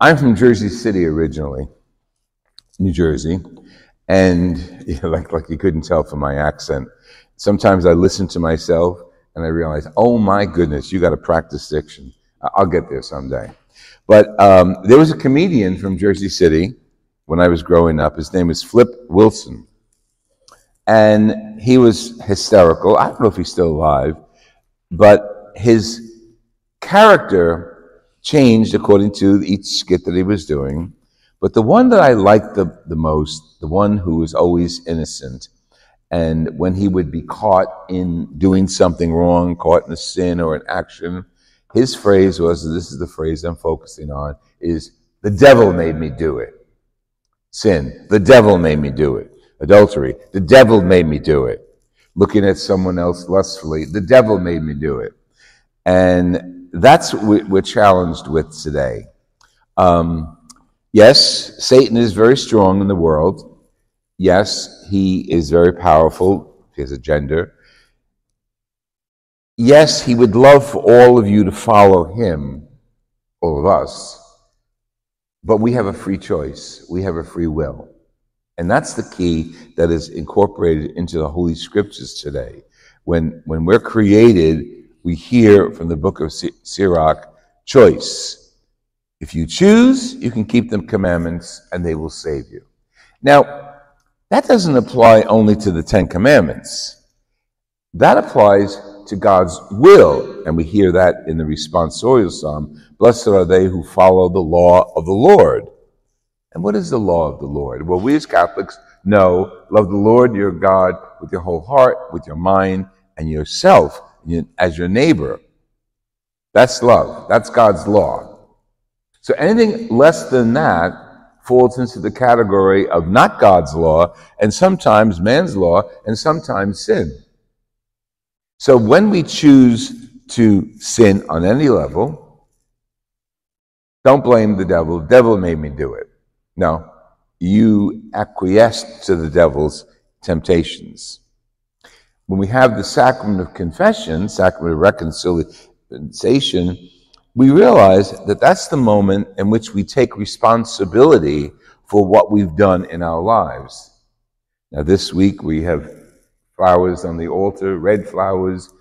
I'm from Jersey City originally, New Jersey, and you know, like like you couldn't tell from my accent. Sometimes I listen to myself and I realize, oh my goodness, you got to practice diction. I'll get there someday. But um, there was a comedian from Jersey City when I was growing up. His name was Flip Wilson. And he was hysterical. I don't know if he's still alive, but his character changed according to each skit that he was doing. But the one that I liked the, the most, the one who was always innocent, and when he would be caught in doing something wrong, caught in a sin or an action, his phrase was, this is the phrase I'm focusing on, is the devil made me do it. Sin. The devil made me do it. Adultery. The devil made me do it. Looking at someone else lustfully. The devil made me do it. And that's what we're challenged with today. Um, yes, Satan is very strong in the world. Yes, he is very powerful. He has a gender. Yes, he would love for all of you to follow him, all of us, but we have a free choice. We have a free will. And that's the key that is incorporated into the Holy Scriptures today. When, when we're created, we hear from the book of Sirach, choice. If you choose, you can keep the commandments and they will save you. Now, that doesn't apply only to the Ten Commandments. That applies to God's will. And we hear that in the responsorial psalm. Blessed are they who follow the law of the Lord. And what is the law of the Lord? Well, we as Catholics know, love the Lord your God with your whole heart, with your mind, and yourself as your neighbor. That's love. That's God's law. So anything less than that falls into the category of not God's law, and sometimes man's law, and sometimes sin. So when we choose to sin on any level, don't blame the devil. The devil made me do it. No, you acquiesced to the devil's temptations. When we have the sacrament of confession, sacrament of reconciliation, we realize that that's the moment in which we take responsibility for what we've done in our lives. Now, this week we have flowers on the altar, red flowers.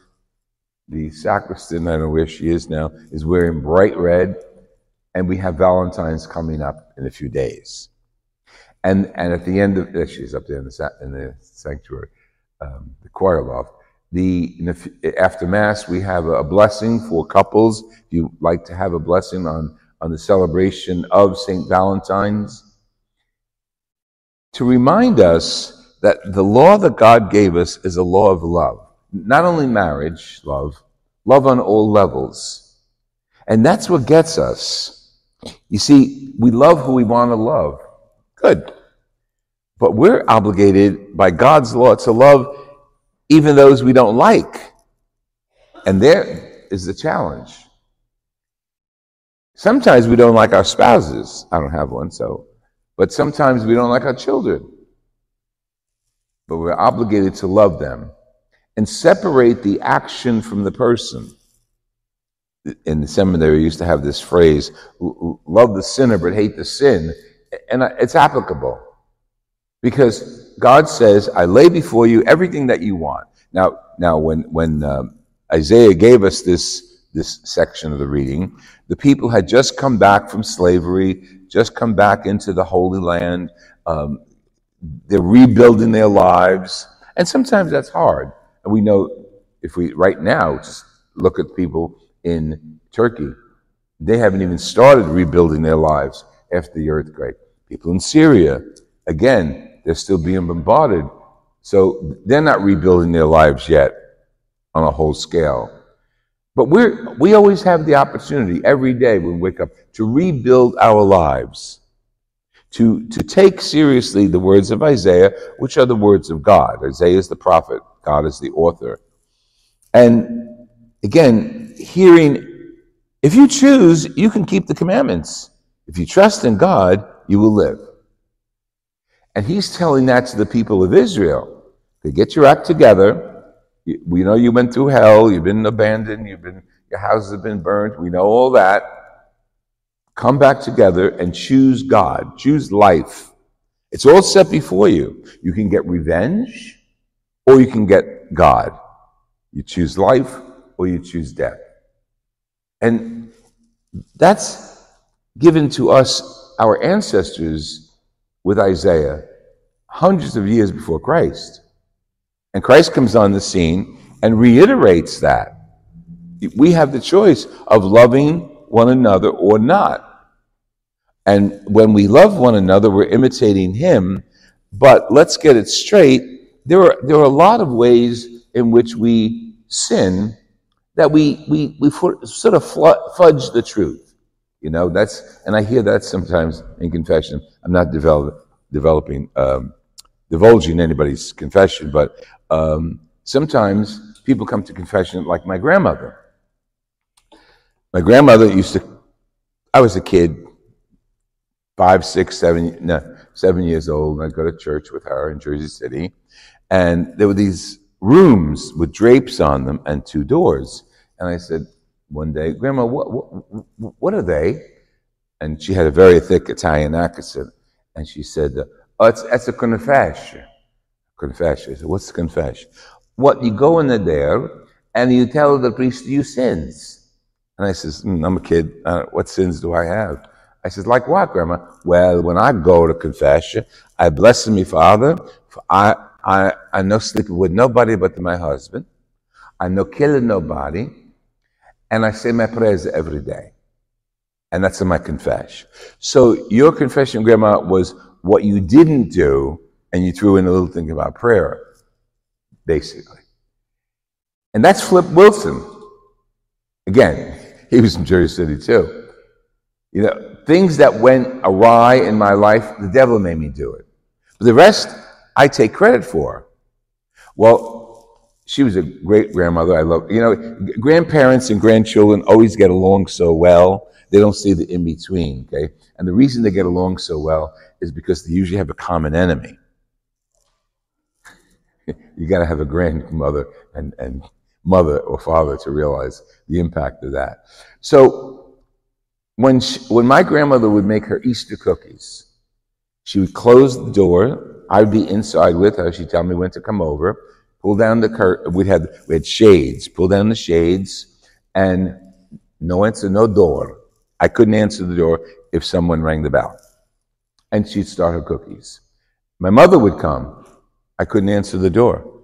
The sacristan, I don't know where she is now, is wearing bright red. And we have Valentine's coming up in a few days. And, and at the end of, she's up there in the, in the sanctuary, um, the choir loft. The, after Mass, we have a blessing for couples. If you like to have a blessing on, on the celebration of St. Valentine's, to remind us that the law that God gave us is a law of love. Not only marriage, love, love on all levels. And that's what gets us. You see, we love who we want to love. Good. But we're obligated by God's law to love even those we don't like. And there is the challenge. Sometimes we don't like our spouses. I don't have one, so. But sometimes we don't like our children but we're obligated to love them and separate the action from the person. In the seminary, we used to have this phrase, love the sinner but hate the sin. And it's applicable because God says, I lay before you everything that you want. Now, now when, when um, Isaiah gave us this, this section of the reading, the people had just come back from slavery, just come back into the Holy Land. Um, they're rebuilding their lives. And sometimes that's hard. And we know if we, right now, just look at people in Turkey, they haven't even started rebuilding their lives after the earthquake. People in Syria, again, they're still being bombarded. So they're not rebuilding their lives yet on a whole scale. But we're, we always have the opportunity every day when we wake up to rebuild our lives to, to take seriously the words of Isaiah, which are the words of God. Isaiah is the prophet, God is the author. And again, hearing, if you choose, you can keep the commandments. If you trust in God, you will live. And he's telling that to the people of Israel. To get your act together. We know you went through hell, you've been abandoned, you've been, your houses have been burned, we know all that. come back together and choose God, choose life. It's all set before you. You can get revenge or you can get God. You choose life or you choose death. And that's given to us, our ancestors, with Isaiah, hundreds of years before Christ. And Christ comes on the scene and reiterates that. We have the choice of loving one another or not. And when we love one another, we're imitating him. But let's get it straight. There are, there are a lot of ways in which we sin that we, we, we sort of fudge the truth. You know, that's, and I hear that sometimes in confession. I'm not develop, developing, um, divulging anybody's confession, but um, sometimes people come to confession like my grandmother. My grandmother used to, I was a kid, five, six, seven, no, seven years old, and I'd go to church with her in Jersey City. And there were these rooms with drapes on them and two doors. And I said one day, Grandma, what, what, what are they? And she had a very thick Italian accent. And she said, oh, it's, it's a confession. Confession. I said, what's confession? What, you go in there and you tell the priest your sins. And I says, mm, I'm a kid. Uh, what sins do I have? I says, like what, Grandma? Well, when I go to confession, I bless me Father. I, I, I no sleeping with nobody but my husband. I no killing nobody. And I say my prayers every day. And that's in my confession. So your confession, Grandma, was what you didn't do, and you threw in a little thing about prayer, basically. And that's Flip Wilson. Again, he was in Jersey City too. You know, things that went awry in my life, the devil made me do it. But the rest, I take credit for. Well, she was a great grandmother. I love, you know, grandparents and grandchildren always get along so well. They don't see the in between, okay? And the reason they get along so well is because they usually have a common enemy. you got to have a grandmother and, and mother or father to realize the impact of that. So when, she, when my grandmother would make her Easter cookies, she would close the door. I'd be inside with her. She'd tell me when to come over. Pull down the curtain. We had we had shades. Pull down the shades, and no answer, no door. I couldn't answer the door if someone rang the bell, and she'd start her cookies. My mother would come. I couldn't answer the door.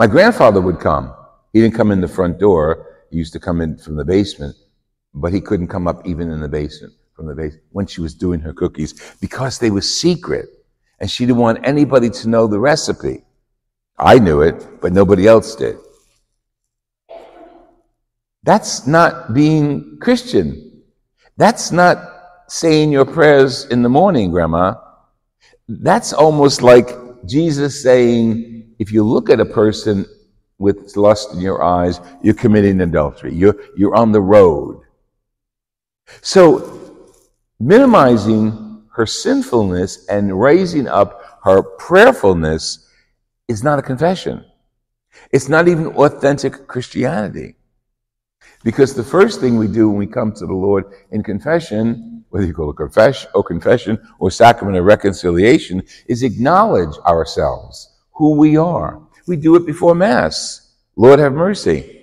My grandfather would come. He didn't come in the front door. He used to come in from the basement but he couldn't come up even in the basement from the base when she was doing her cookies because they were secret and she didn't want anybody to know the recipe. I knew it, but nobody else did. That's not being Christian. That's not saying your prayers in the morning, Grandma. That's almost like Jesus saying, if you look at a person with lust in your eyes, you're committing adultery. You're, you're on the road. So, minimizing her sinfulness and raising up her prayerfulness is not a confession. It's not even authentic Christianity. Because the first thing we do when we come to the Lord in confession, whether you call it confession or confession or sacrament of reconciliation, is acknowledge ourselves, who we are. We do it before Mass. Lord have mercy.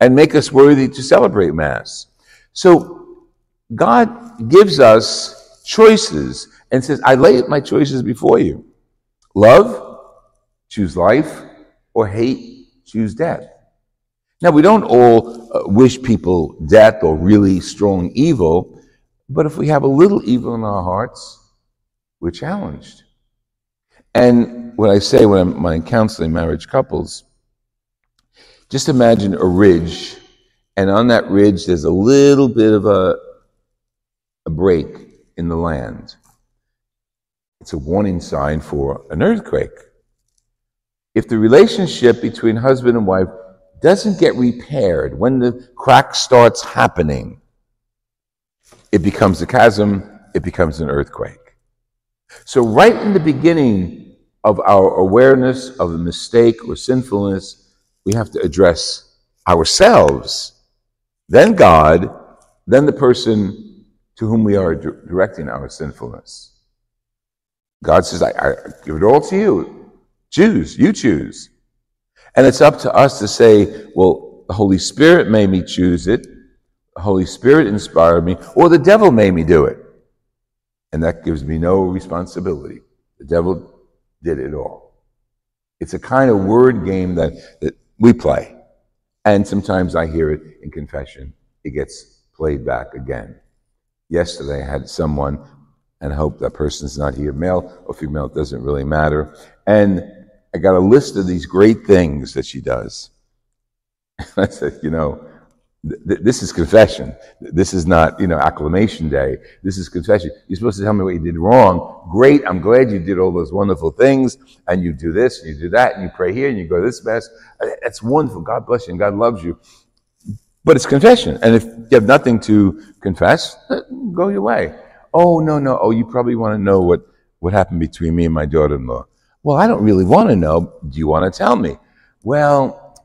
And make us worthy to celebrate Mass. So God gives us choices and says, I lay my choices before you. Love, choose life, or hate, choose death. Now, we don't all uh, wish people death or really strong evil, but if we have a little evil in our hearts, we're challenged. And what I say when I'm, when I'm counseling marriage couples, just imagine a ridge, and on that ridge there's a little bit of a, a break in the land. It's a warning sign for an earthquake. If the relationship between husband and wife doesn't get repaired, when the crack starts happening, it becomes a chasm, it becomes an earthquake. So, right in the beginning of our awareness of a mistake or sinfulness, we have to address ourselves, then God, then the person to whom we are directing our sinfulness. God says, I, I give it all to you. Choose, you choose. And it's up to us to say, well, the Holy Spirit made me choose it, the Holy Spirit inspired me, or the devil made me do it. And that gives me no responsibility. The devil did it all. It's a kind of word game that, that we play. And sometimes I hear it in confession. It gets played back again. Yesterday I had someone, and I hope that person's not here, male or female, it doesn't really matter. And I got a list of these great things that she does. I said, you know, th- this is confession. This is not, you know, acclamation day. This is confession. You're supposed to tell me what you did wrong. Great. I'm glad you did all those wonderful things and you do this and you do that and you pray here and you go to this mass. That's wonderful. God bless you and God loves you. But it's confession. And if you have nothing to confess, uh, go your way. Oh, no, no. Oh, you probably want to know what, what happened between me and my daughter-in-law. Well, I don't really want to know. Do you want to tell me? Well,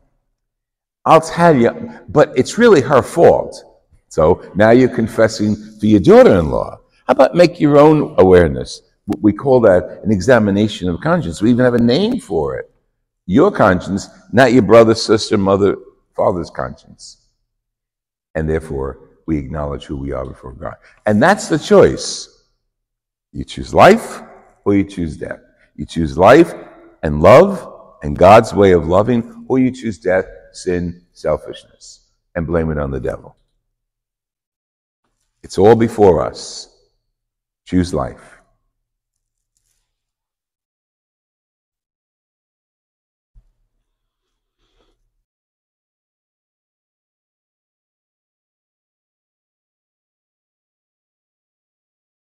I'll tell you, but it's really her fault. So now you're confessing to your daughter in law. How about make your own awareness? We call that an examination of conscience. We even have a name for it. Your conscience, not your brother, sister, mother, father's conscience. And therefore, we acknowledge who we are before God. And that's the choice. You choose life or you choose death. You choose life and love and God's way of loving, or you choose death, sin, selfishness, and blame it on the devil. It's all before us. Choose life.